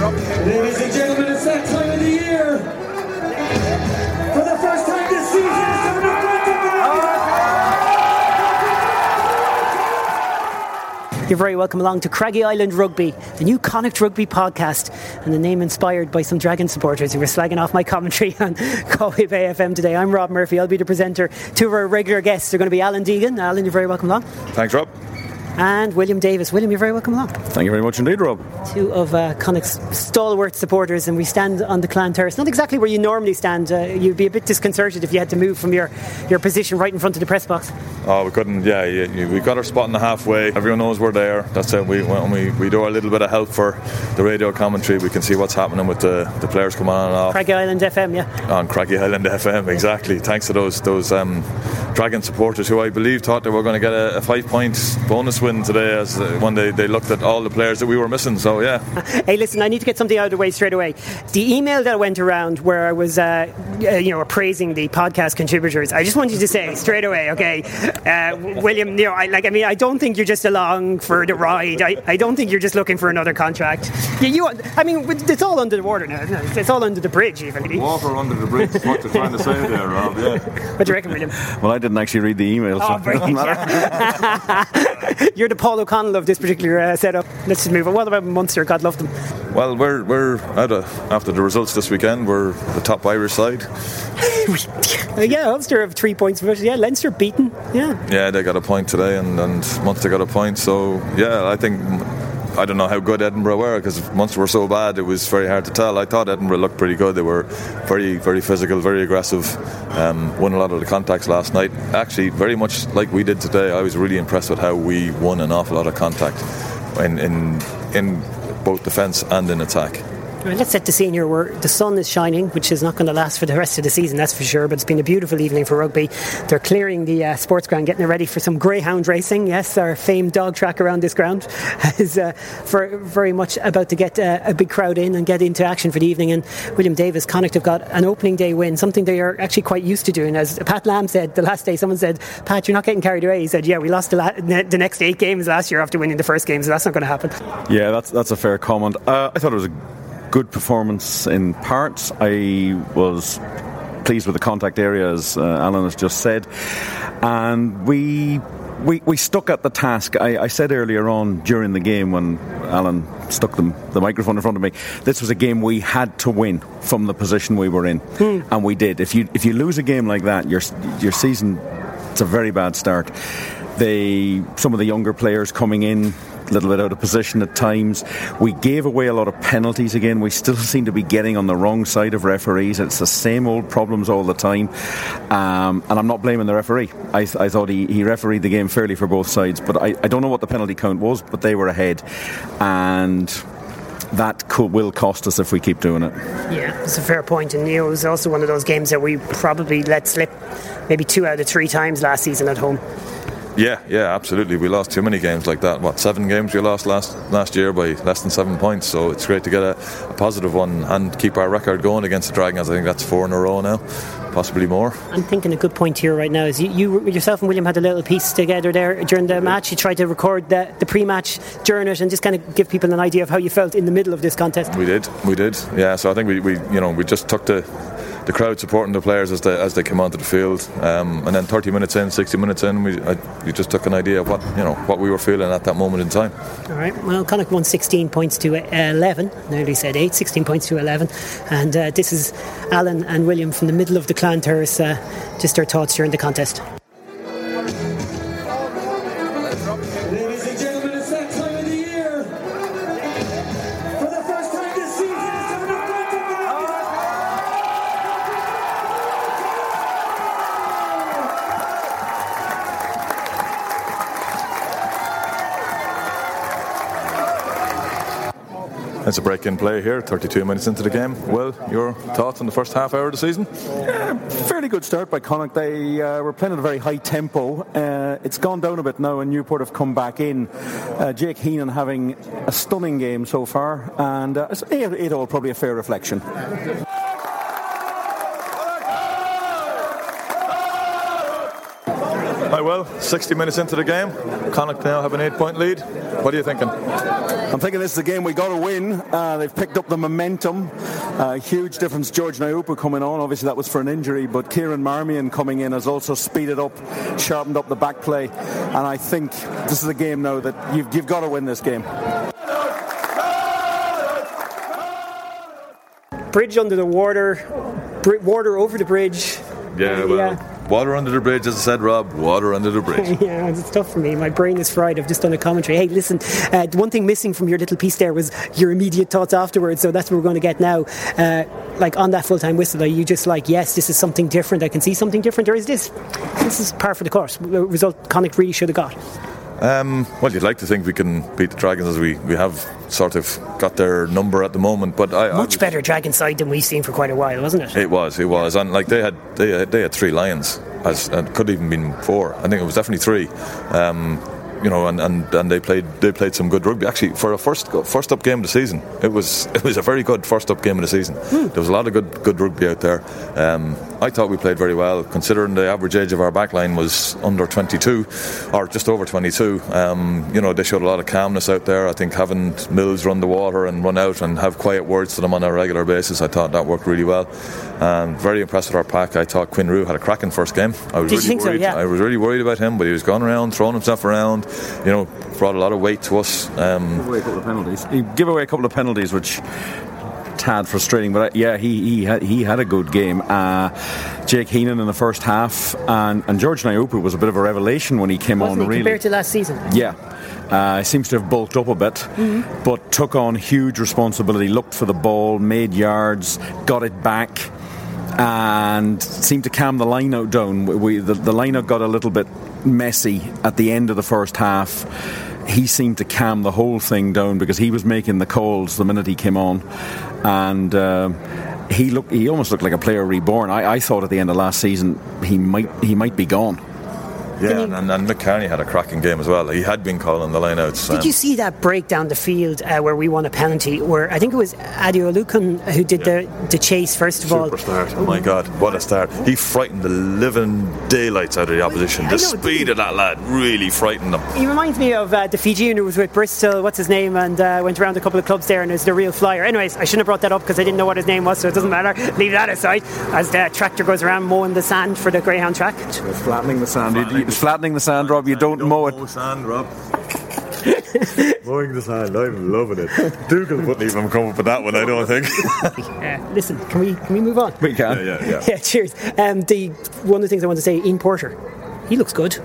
Ladies and gentlemen, it's that time of the year. For the first time this season, it's coming up You're very welcome along to Craggy Island Rugby, the new Connacht Rugby podcast, and the name inspired by some Dragon supporters who were slagging off my commentary on Galway Bay FM today. I'm Rob Murphy. I'll be the presenter. Two of our regular guests are going to be Alan Deegan. Alan, you're very welcome along. Thanks, Rob. And William Davis. William, you're very welcome along. Thank you very much indeed, Rob. Two of uh, Connacht's stalwart supporters, and we stand on the Clan Terrace. Not exactly where you normally stand. Uh, you'd be a bit disconcerted if you had to move from your, your position right in front of the press box. Oh, we couldn't. Yeah, yeah, yeah, we got our spot in the halfway. Everyone knows we're there. That's it. We when we, we do a little bit of help for the radio commentary. We can see what's happening with the, the players coming on and off. Craggy Island FM, yeah. on Craggy Island FM, exactly. Thanks to those those um, Dragon supporters who I believe thought they were going to get a, a five point bonus win today, as uh, when they, they looked at all the players that we were missing. So yeah, Hey, listen, I need to get something out of the way straight away. The email that went around where I was, uh, uh, you know, appraising the podcast contributors, I just wanted to say straight away, okay, uh, William, you know, I, like, I mean, I don't think you're just along for the ride. I, I don't think you're just looking for another contract. You, you I mean, it's all under the water now. it? It's all under the bridge, even. water under the bridge. is What they're trying to say there, Rob? Yeah. What do you reckon, William? Well, I didn't actually read the email, so Oh, it very doesn't good. matter. You're the Paul O'Connell of this particular uh, setup. Let's just move on. What about Munster? God love them. Well, we're we're out of, after the results this weekend. We're the top Irish side. Uh, yeah, Ulster have three points. but Yeah, Leinster beaten. Yeah. Yeah, they got a point today, and and Munster got a point. So yeah, I think. I don't know how good Edinburgh were because Munster were so bad it was very hard to tell. I thought Edinburgh looked pretty good. They were very, very physical, very aggressive. Um, won a lot of the contacts last night. Actually, very much like we did today. I was really impressed with how we won an awful lot of contact in in, in both defence and in attack. Let's set the scene here where the sun is shining, which is not going to last for the rest of the season, that's for sure. But it's been a beautiful evening for rugby. They're clearing the uh, sports ground, getting it ready for some greyhound racing. Yes, our famed dog track around this ground is uh, for, very much about to get uh, a big crowd in and get into action for the evening. And William Davis, Connacht have got an opening day win, something they are actually quite used to doing. As Pat Lam said the last day, someone said, Pat, you're not getting carried away. He said, Yeah, we lost the, la- the next eight games last year after winning the first game, so that's not going to happen. yeah, that's that's a fair comment. Uh, I thought it was a good performance in parts. I was pleased with the contact area, as uh, Alan has just said, and we. We, we stuck at the task. I, I said earlier on during the game when Alan stuck them, the microphone in front of me, this was a game we had to win from the position we were in, and we did. If you if you lose a game like that, your your season it's a very bad start. They some of the younger players coming in little bit out of position at times. We gave away a lot of penalties again. We still seem to be getting on the wrong side of referees. It's the same old problems all the time. Um, and I'm not blaming the referee. I, I thought he, he refereed the game fairly for both sides, but I, I don't know what the penalty count was, but they were ahead. And that will cost us if we keep doing it. Yeah, it's a fair point. And you know, it was also one of those games that we probably let slip maybe two out of three times last season at home. Yeah, yeah, absolutely. We lost too many games like that. What seven games we lost last last year by less than seven points. So it's great to get a, a positive one and keep our record going against the Dragons. I think that's four in a row now, possibly more. I'm thinking a good point here right now is you, you yourself and William had a little piece together there during the match. You tried to record the, the pre-match during it and just kind of give people an idea of how you felt in the middle of this contest. We did, we did. Yeah, so I think we, we you know we just took the the crowd supporting the players as they as they came onto the field, um, and then 30 minutes in, 60 minutes in, we I, we just took an idea of what you know what we were feeling at that moment in time. All right. Well, Connacht won 16 points to uh, 11. Nearly said 8. 16 points to 11. And uh, this is Alan and William from the middle of the Clan Terrace. Uh, just their thoughts during the contest. Ladies and gentlemen, It's a break in play here, 32 minutes into the game. Will, your thoughts on the first half hour of the season? Fairly good start by Connacht. They uh, were playing at a very high tempo. Uh, it's gone down a bit now, and Newport have come back in. Uh, Jake Heenan having a stunning game so far, and uh, it's- it, it all probably a fair reflection. Hi, well, 60 minutes into the game. Connacht now have an eight point lead. What are you thinking? I'm thinking this is a game we got to win. Uh, they've picked up the momentum. Uh, huge difference. George Naupu coming on. Obviously, that was for an injury, but Kieran Marmion coming in has also speeded up, sharpened up the back play. And I think this is a game now that you've, you've got to win this game. Bridge under the water, br- water over the bridge. Yeah, well, Yeah. Water under the bridge, as I said, Rob. Water under the bridge. Yeah, it's tough for me. My brain is fried. I've just done a commentary. Hey, listen, uh, the one thing missing from your little piece there was your immediate thoughts afterwards. So that's what we're going to get now. Uh, like on that full time whistle, are you just like, yes, this is something different? I can see something different, or is this this is par for the course? The result Connacht really should have got. Um, well, you'd like to think we can beat the Dragons as we, we have sort of got their number at the moment, but I, I Much was- better Dragon side than we've seen for quite a while, wasn't it? It was, it was, and like they had they had, they had three lions, as and could even been four. I think it was definitely three. Um, you know, and, and, and they played they played some good rugby. Actually, for a first first up game of the season, it was it was a very good first up game of the season. There was a lot of good good rugby out there. Um, I thought we played very well, considering the average age of our backline was under 22, or just over 22. Um, you know, they showed a lot of calmness out there. I think having Mills run the water and run out and have quiet words to them on a regular basis, I thought that worked really well. Um, very impressed with our pack. I thought Quinn Roux had a cracking first game. I was Did you really think so? Yeah. I was really worried about him, but he was going around, throwing himself around. You know, brought a lot of weight to us. Um, Give away a couple of penalties. He give away a couple of penalties, which tad frustrating. But uh, yeah, he he had, he had a good game. Uh, Jake Heenan in the first half, and, and George Naupu was a bit of a revelation when he came Wasn't on. it really, compared to last season? yeah. Uh, seems to have bulked up a bit, but took on huge responsibility. Looked for the ball, made yards, got it back, and seemed to calm the line out down. We, we, the, the line out got a little bit messy at the end of the first half. He seemed to calm the whole thing down because he was making the calls the minute he came on, and. um he looked. He almost looked like a player reborn. I, I thought at the end of last season he might. He might be gone. Yeah, and, and, and Mick Kearney had a cracking game as well. He had been calling the lineouts. Did you see that break down the field uh, where we won a penalty? Where I think it was Adeolokun who did the, the chase first of all. Super start. Oh my God, what a start. He frightened the living daylights out of the opposition. The know, speed of that lad really frightened them. He reminds me of uh, the Fijian who was with Bristol, what's his name, and uh, went around a couple of clubs there and is the real flyer. Anyways, I shouldn't have brought that up because I didn't know what his name was, so it doesn't matter. Leave that aside. As the tractor goes around mowing the sand for the Greyhound track. Flattening the sand. It's flattening the sand, Rob. You don't mow it. sand, Rob. Mowing the sand, I'm loving it. Dougal wouldn't even come up with that one, I don't think. Uh, listen, can we can we move on? We can. yeah, yeah. Yeah, cheers. Um, the one of the things I want to say, Ian Porter, he looks good.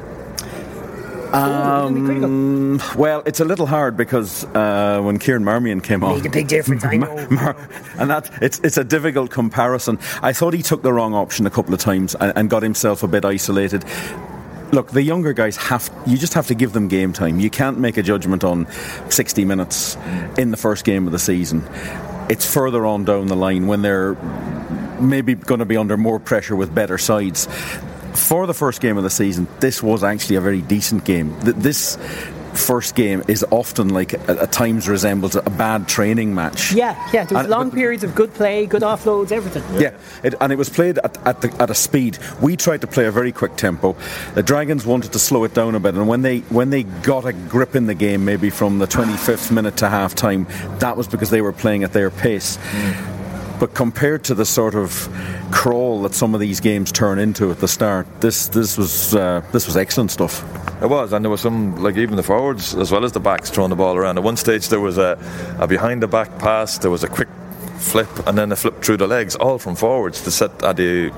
Um, Well, it's a little hard because uh, when Kieran Marmion came on, Made a big difference, I know. Mar- and that it's it's a difficult comparison. I thought he took the wrong option a couple of times and, and got himself a bit isolated. Look, the younger guys have you just have to give them game time. You can't make a judgment on 60 minutes in the first game of the season. It's further on down the line when they're maybe going to be under more pressure with better sides. For the first game of the season, this was actually a very decent game. Th- This first game is often like at, times resembles a bad training match. Yeah, yeah. There was And- long but- periods of good play, good offloads, everything. yeah, it, and it was played at, at, the, at a speed. We tried to play a very quick tempo. The Dragons wanted to slow it down a bit, and when they when they got a grip in the game, maybe from the 25th minute to half time, that was because they were playing at their pace. But compared to the sort of crawl that some of these games turn into at the start, this this was uh, this was excellent stuff. It was, and there was some, like even the forwards as well as the backs throwing the ball around. At one stage, there was a, a behind the back pass, there was a quick flip, and then a flip through the legs, all from forwards to set at the.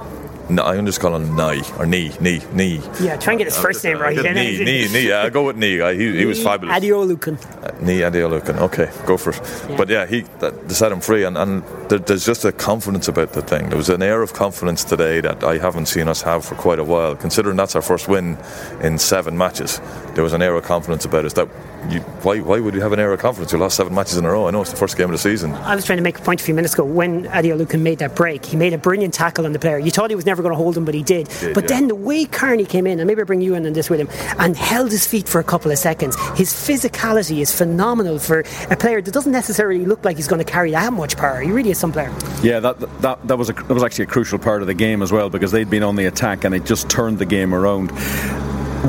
No, I'm just calling him knee or knee, knee, knee. Yeah, try and get his first name right. Knee, knee, knee. Yeah, I go with knee. Uh, he, he was fabulous. Adeolokun. Uh, knee Adeolokun. Okay, go for it. But yeah, he that, they set him free, and, and there, there's just a confidence about the thing. There was an air of confidence today that I haven't seen us have for quite a while. Considering that's our first win in seven matches, there was an air of confidence about us. That you, why why would you have an air of confidence? You lost seven matches in a row. I know it's the first game of the season. I was trying to make a point a few minutes ago when Adeolokun made that break. He made a brilliant tackle on the player. You thought he was never going to hold him, but he did. did, but yeah. then the way Kearney came in, and maybe I bring you in on this with him, and held his feet for a couple of seconds. His physicality is phenomenal for a player that doesn't necessarily look like he's going to carry that much power. He really is some player. Yeah, that that that was a, that was actually a crucial part of the game as well because they'd been on the attack and it just turned the game around.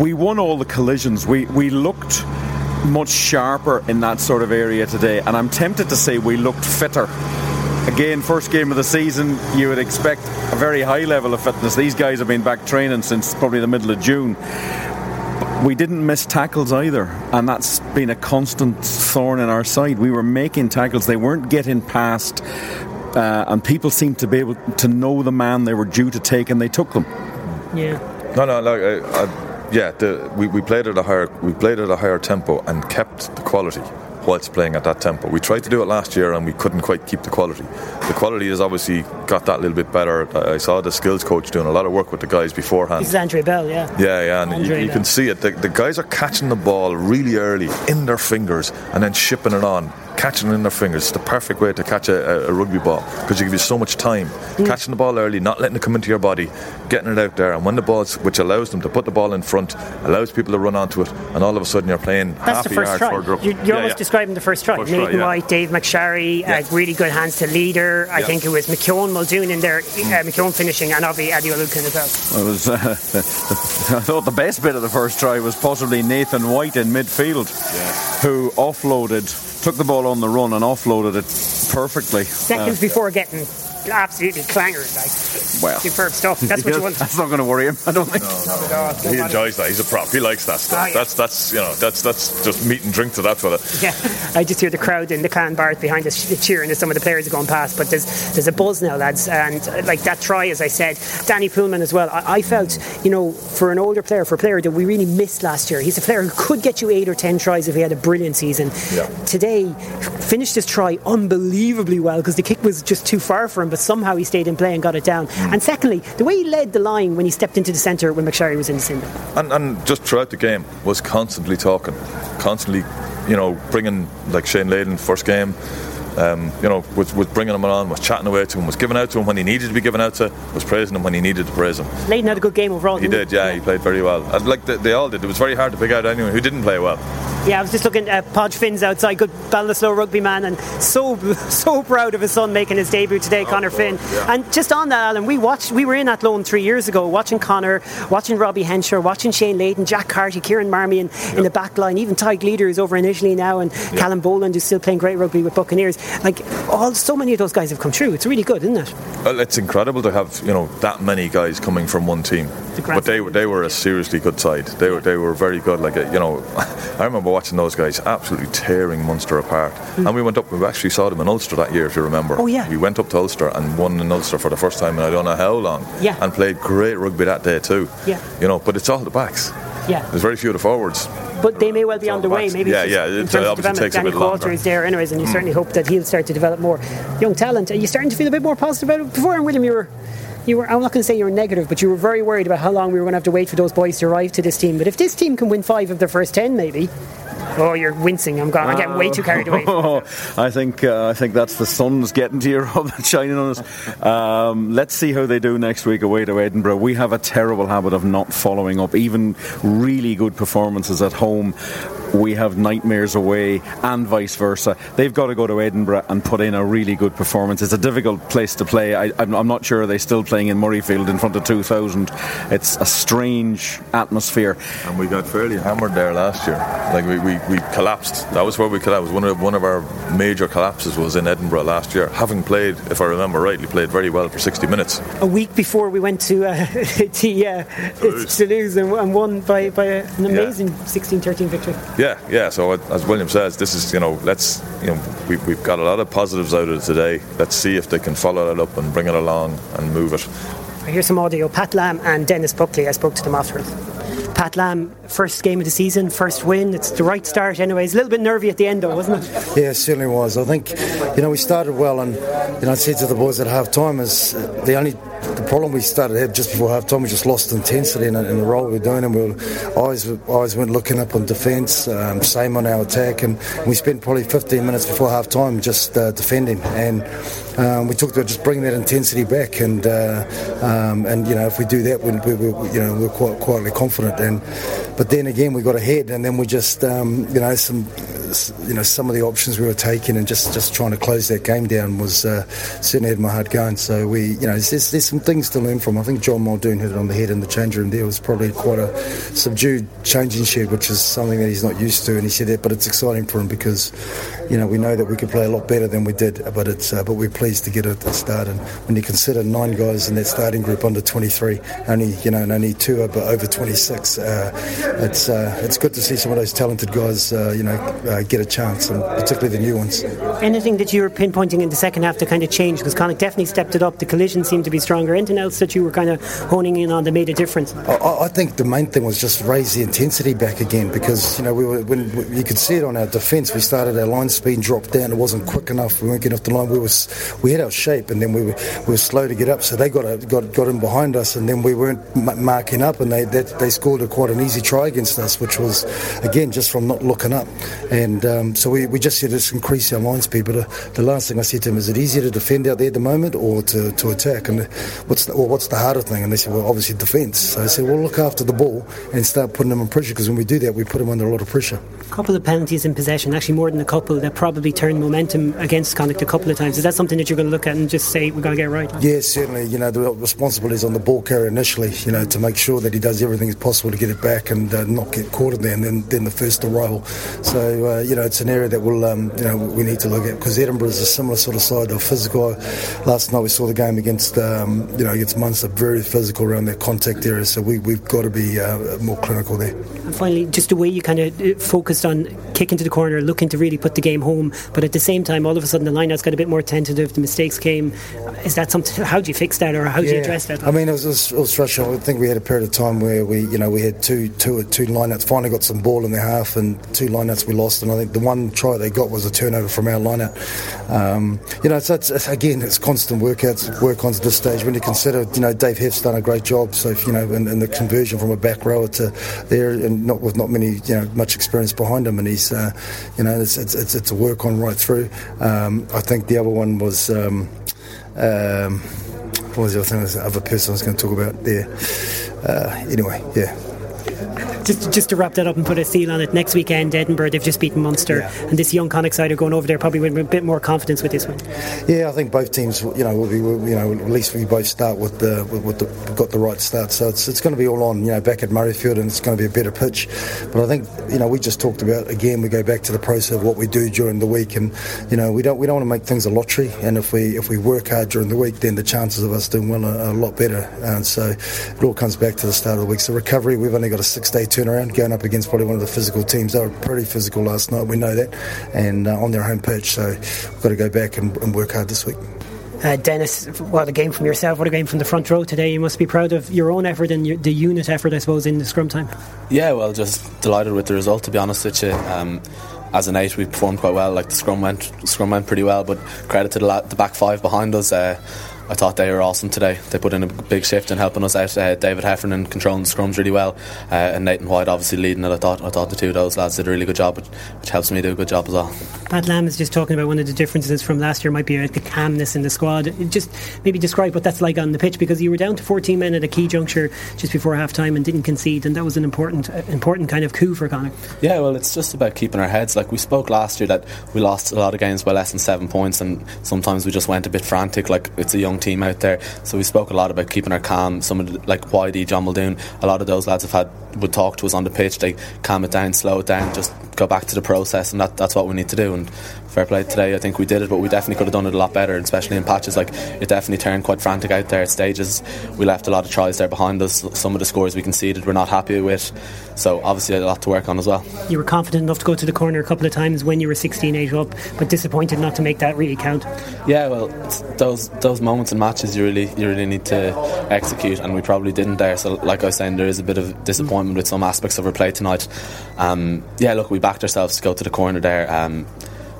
we won all the collisions. We we looked much sharper in that sort of area today, and I'm tempted to say we looked fitter. Again, first game of the season, you would expect a very high level of fitness. These guys have been back training since probably the middle of June. We didn't miss tackles either, and that's been a constant thorn in our side. We were making tackles, they weren't getting past, uh, and people seemed to be able to know the man they were due to take, and they took them. Yeah. No, no, like, I, I, yeah, the, we, we played at a higher we played at a higher tempo and kept the quality whilst playing at that tempo. We tried to do it last year and we couldn't quite keep the quality. The quality has obviously got that little bit better. I saw the skills coach doing a lot of work with the guys beforehand. This is Andre Bell, yeah. Yeah, yeah, and you, you can see it. The, the guys are catching the ball really early in their fingers and then shipping it on. Catching it in their fingers. It's the perfect way to catch a, a, a rugby ball because you give you so much time. Mm. Catching the ball early, not letting it come into your body, getting it out there, and when the ball's, which allows them to put the ball in front, allows people to run onto it, and all of a sudden you're playing That's half the a first yard try. further up. You're, you're Yeah, almost yeah. describing the first try. First try, Nathan yeah. White, Dave McSharry, Yeah. uh, really good hands to leader. I Yeah. think it was McKeown Muldoon in there, Mm. uh, McKeown finishing, and Avi Adeolokun as well. It was. Uh, I thought the best bit of the first try was possibly Nathan White in midfield, who offloaded, took the ball on the run and offloaded it perfectly. Seconds uh, before getting absolutely clangered, like Well. superb stuff. That's what you want. That's not going to worry him. I don't think. Not at all. He enjoys that. He's a prop. He likes that stuff. Oh, yeah. That's that's you know that's that's just meat and drink to that fella. Yeah, I just hear the crowd in the can bars behind us cheering as some of the players are going past. But there's there's a buzz now, lads, and uh, like that try, as I said, Danny Poolman as well. I, I felt, you know, for an older player, for a player that we really missed last year, he's a player who could get you eight or ten tries if he had a brilliant season. Yeah. Today, finished his try unbelievably well because the kick was just too far for him, but somehow he stayed in play and got it down. Mm. And secondly, the way he led the line when he stepped into the centre when McSharry was in the centre. and, and just throughout the game was constantly talking, constantly, you know, bringing like Shane Layden first game, um, you know, was, was bringing him on, was chatting away to him, was giving out to him when he needed to be given out to, was praising him when he needed to praise him. Leighton had a good game overall. He did, yeah, he played very well. And like they, they all did. It was very hard to pick out anyone who didn't play well. Yeah, I was just looking at Podge Finn's outside, good Ballinasloe rugby man, and so so proud of his son making his debut today, Connor Finn. And just on that, Alan, we watched, we were in that loan three years ago, watching Connor, watching Robbie Henshaw, watching Shane Layden, Jack Carty, Kieran Marmion in the back line, even Tyke Leader who's over in Italy now, and Callum Boland who's still playing great rugby with Buccaneers. Like, all so many of those guys have come through. It's really good, isn't it? Well, it's incredible to have you know that many guys coming from one team. But they were they were a seriously good side. They were they were very good. Like uh, you know, I remember watching those guys absolutely tearing Munster apart. Hmm. And we went up. We actually saw them in Ulster that year, if you remember. Oh, yeah. We went up to Ulster and won in Ulster for the first time in I don't know how long. Yeah. And played great rugby that day too. Yeah. You know, but it's all the backs. Yeah. There's very few of the forwards. But they may well be on the way. Maybe Yeah, yeah, in it uh, of obviously development. takes a Danny bit longer. Is there, anyways, and you hmm. certainly hope that he'll start to develop more young talent. Are you starting to feel a bit more positive about it? Before and William, you were. You were, I'm not going to say you were negative, but you were very worried about how long we were going to have to wait for those boys to arrive to this team. But if this team can win five of their first ten, maybe. Oh, you're wincing. I'm, gone. I'm getting way too carried away. I think uh, I think that's the sun's getting to you, Rob, shining on us. Um, let's see how they do next week away to Edinburgh. We have a terrible habit of not following up, even really good performances at home. We have nightmares away, and vice versa. They've got to go to Edinburgh and put in a really good performance. It's a difficult place to play. I, I'm, I'm not sure they're still playing in Murrayfield in front of 2,000. It's a strange atmosphere. And we got fairly hammered there last year. Like we, we, we collapsed. That was where we collapsed. One of one of our major collapses was in Edinburgh last year. Having played, if I remember rightly, played very well for 60 minutes. a week before we went to uh, the, uh, Toulouse. Toulouse and, and won by, by an amazing 16-13 victory. Yeah, yeah. yeah. So as William says, this is you know let's you know we, we've got a lot of positives out of it today. Let's see if they can follow that up and bring it along and move it. Here's some audio. Pat Lam and Denis Buckley. I spoke to them afterwards. Pat Lam, first game of the season, first win. It's the right start, anyways. A little bit nervy at the end, though, wasn't it? Yeah, it certainly was. I think, you know, we started well, and you know, I said to the boys at half time is uh, the only the problem we started had just before half time. We just lost intensity in, in the role we were doing, and we were always always went looking up on defence, um, same on our attack, and we spent probably 15 minutes before half time just uh, defending, and um, we talked about just bringing that intensity back, and uh, um, and you know, if we do that, we, we, we you know we're quite quietly confident, and but then again we got ahead, and then we just um, you know some you know some of the options we were taking and just, just trying to close that game down was uh, certainly had my heart going. So we, you know, there's, there's some things to learn from. I think John Muldoon hit it on the head in the change room. There was probably quite a subdued changing shed, which is something that he's not used to. And he said that, but it's exciting for him because, you know, we know that we could play a lot better than we did. But it's uh, but we're pleased to get it at the start. And when you consider nine guys in that starting group under 23, only you know, and only two are over 26, uh, it's uh, it's good to see some of those talented guys, uh, you know, uh, get a chance, and particularly the new ones. Anything that you were pinpointing in the second half to kind of change? Because Connacht definitely stepped it up. The collision seemed to be stronger. Anything else that you were kind of honing in on that made a difference? I, I think the main thing was just raise the intensity back again because you know we were when you could see it on our defence. We started our line speed dropped down. It wasn't quick enough. We weren't getting off the line. We was we had our shape, and then we were, we were slow to get up. So they got a, got got in behind us, and then we weren't marking up, and they that, they scored a, quite an easy try against us, which was again just from not looking up. And um, so we, we just had let's increase our line speed. But uh, the last thing I said to him is, it easier to defend out there at the moment or to, to attack? And what's the, or what's the harder thing? And they said, well, obviously defence. So I said, well, look after the ball and start putting them in pressure because when we do that, we put them under a lot of pressure. Couple of penalties in possession, actually more than a couple, that probably turned momentum against Connacht a couple of times. Is that something that you're going to look at and just say we've got to get right? Yeah, certainly. You know, the responsibility is on the ball carrier initially. You know, to make sure that he does everything possible to get it back and uh, not get caught in there, and then, then the first arrival. So uh, you know, it's an area that we'll um, you know we need to look at because Edinburgh is a similar sort of side of physical. Last night we saw the game against um, you know against Munster, very physical around their contact area. So we, we've got to be uh, more clinical there. And finally, just the way you kind of uh, focused on kicking to the corner, looking to really put the game home, but at the same time, all of a sudden the lineout's got a bit more tentative. The mistakes came. Is that something? How do you fix that, or how do yeah. you address that? I mean, it was, it was, it was frustrating. I think we had a period of time where we you know we had two two two lineouts. Finally got some ball in the half, and two lineouts we lost. And I think the one try they got was a turnover from our lineout. Um, you know, so it's, it's, again, it's constant workouts, work on this stage. When you consider, you know, Dave Heff's done a great job. So if, you know, in, in, the conversion from a back rower to there, and not with not many, you know, much experience behind him, and he's, uh, you know, it's, it's, it's, it's a work on right through. Um, I think the other one was. Um, um, what was the other thing? The other person I was going to talk about there. Uh, anyway, yeah just just to wrap that up and put a seal on it, next weekend Edinburgh they've just beaten Munster, yeah. and this young Connacht side are going over there probably with a bit more confidence with this one. Yeah, I think both teams, you know, will be, you know, at least we both start with the with, with the got the right start. So it's it's going to be all on, you know, back at Murrayfield, and it's going to be a better pitch. But I think, you know, we just talked about again. We go back to the process of what we do during the week, and you know, we don't we don't want to make things a lottery. And if we if we work hard during the week, then the chances of us doing well are, are a lot better. And so it all comes back to the start of the week. So recovery, we've only got a six day turnaround going up against probably one of the physical teams. They were pretty physical last night, we know that, and uh, on their home pitch. So we've got to go back and, and work hard this week. Uh, Dennis, what a game from yourself, what a game from the front row today. You must be proud of your own effort and your, the unit effort, I suppose, in the scrum time. Yeah, well, just delighted with the result, to be honest with you. Um, as an eight, we performed quite well. Like the scrum went, scrum went pretty well, but credit to the, the back five behind us. Uh, I thought they were awesome today. They put in a big shift in helping us out. Uh, David Heffernan controlling the scrums really well, uh, and Nathan White obviously leading it. I thought I thought the two of those lads did a really good job, which, which helps me do a good job as well. Pat Lam is just talking about one of the differences from last year might be the calmness in the squad. Just maybe describe what that's like on the pitch because you were down to 14 men at a key juncture just before half time and didn't concede, and that was an important uh, important kind of coup for Connacht. Yeah, well, it's just about keeping our heads. Like we spoke last year that we lost a lot of games by less than seven points, and sometimes we just went a bit frantic. Like it's a young team out there so we spoke a lot about keeping our calm. Some of the, like Whitey, John Muldoon, a lot of those lads have had would talk to us on the pitch. They calm it down, slow it down, just go back to the process, and that, that's what we need to do. And fair play today, I think we did it, but we definitely could have done it a lot better, especially in patches. Like it definitely turned quite frantic out there at stages. We left a lot of tries there behind us. Some of the scores we conceded, we're not happy with. So obviously a lot to work on as well. You were confident enough to go to the corner a couple of times when you were 16-8 up, but disappointed not to make that really count. Yeah, well, those those moments in matches you really you really need to execute, and we probably didn't there. So like I was saying, there is a bit of disappointment with some aspects of our play tonight. Um, yeah, look, we backed ourselves to go to the corner there. Um,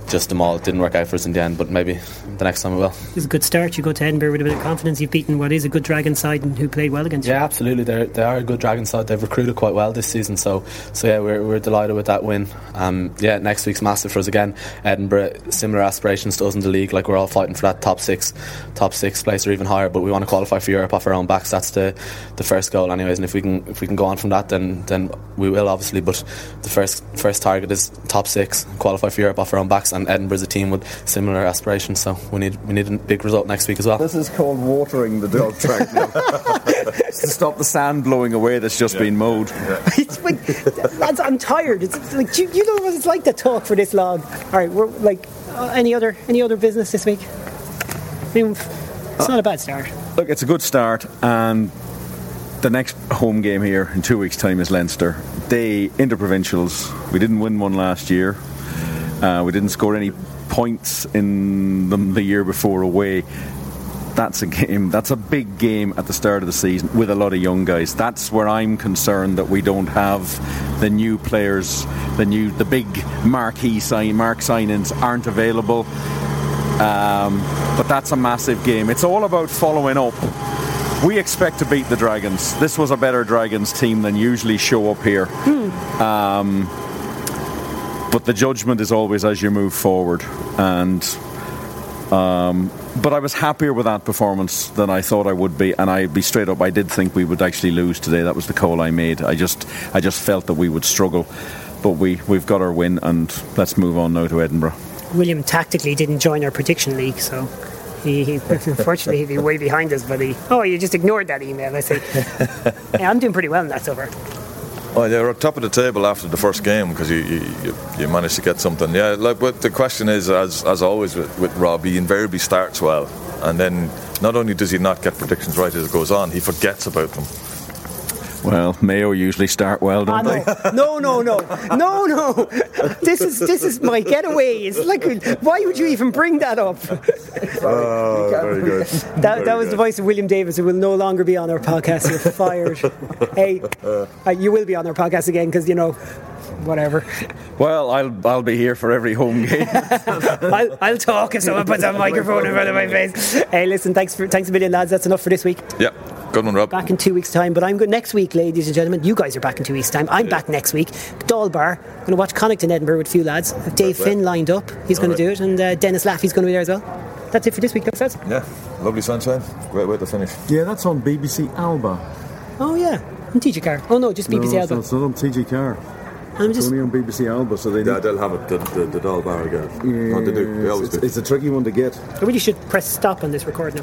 just them all It didn't work out for us in the end. But maybe the next time it will. It's a good start. You go to Edinburgh with a bit of confidence. You've beaten what is a good Dragon side and who played well against you. Yeah, absolutely. They're they are a good Dragon side. They've recruited quite well this season. So so yeah, we're, we're delighted with that win. Um, yeah, next week's massive for us again. Edinburgh similar aspirations to us in the league. Like we're all fighting for that top six, top six place or even higher. But we want to qualify for Europe off our own backs. That's the the first goal, anyways. And if we can if we can go on from that, then then we will obviously. But the first first target is top six, qualify for Europe off our own backs. And Edinburgh's a team with similar aspirations. So we need we need a big result next week as well. This is called watering the dog track now. to stop the sand blowing away that's just been mowed. It's like, lads, I'm tired. It's like you, you know what it's like to talk for this long. All right, we're like uh, any other any other business this week. I mean, it's not a bad start. Look, it's a good start, and the next home game here in two weeks' time is Leinster. They interprovincials. We didn't win one last year. Uh, we didn't score any points in them the year before away. That's a game. That's a big game at the start of the season with a lot of young guys. That's where I'm concerned that we don't have the new players, the new, the big marquee sign, mark signings aren't available. Um, but that's a massive game. It's all about following up. We expect to beat the Dragons. This was a better Dragons team than usually show up here. Um, but the judgment is always as you move forward. And um, but I was happier with that performance than I thought I would be, and I'd be straight up. I did think we would actually lose today. That was the call I made. I just, I just felt that we would struggle, but we, we've got our win, and let's move on now to Edinburgh. William tactically didn't join our prediction league, so he, he unfortunately he'd be way behind us. But he, oh, you just ignored that email. I say, yeah, I'm doing pretty well in that so far. Oh, yeah, we're top of the table after the first game because you, you, you, you managed to get something. Yeah, like, but the question is, as, as always with, with Rob, he invariably starts well. And then not only does he not get predictions right as it goes on, he forgets about them. Well, Mayo usually start well, don't they? no, no, no, no, no, no. This is this is my getaway. It's like, why would you even bring that up? Oh, very good. That, that was the voice of William Davis, who will no longer be on our podcast. You're fired. hey, uh, you will be on our podcast again because you know, whatever. Well, I'll I'll be here for every home game. I'll, I'll talk if someone puts a microphone in front of my face. Hey, listen, thanks for thanks a million, lads. That's enough for this week. Yeah, good one, Rob. Back in two weeks' time, but I'm good next week, ladies and gentlemen. You guys are back in two weeks' time. I'm back next week. Dalbar. Going to watch Connacht in Edinburgh with a few lads. Have Dave Fair play. Finn lined up. He's going to do it, and uh, Dennis Laffey's going to be there as well. That's it for this week, though, lads. Yeah, lovely sunshine. Great way to finish. Yeah, that's on BBC Alba. Oh yeah, on TG Car. Oh no, just BBC no, Alba. It's not on TG Car. I'm It's just only on BBC Alba, so they Yeah, need. they'll have it, the, the, the doll bar again. Yeah, No, they do. They always it's, do. it's a tricky one to get. I really should press stop on this record now.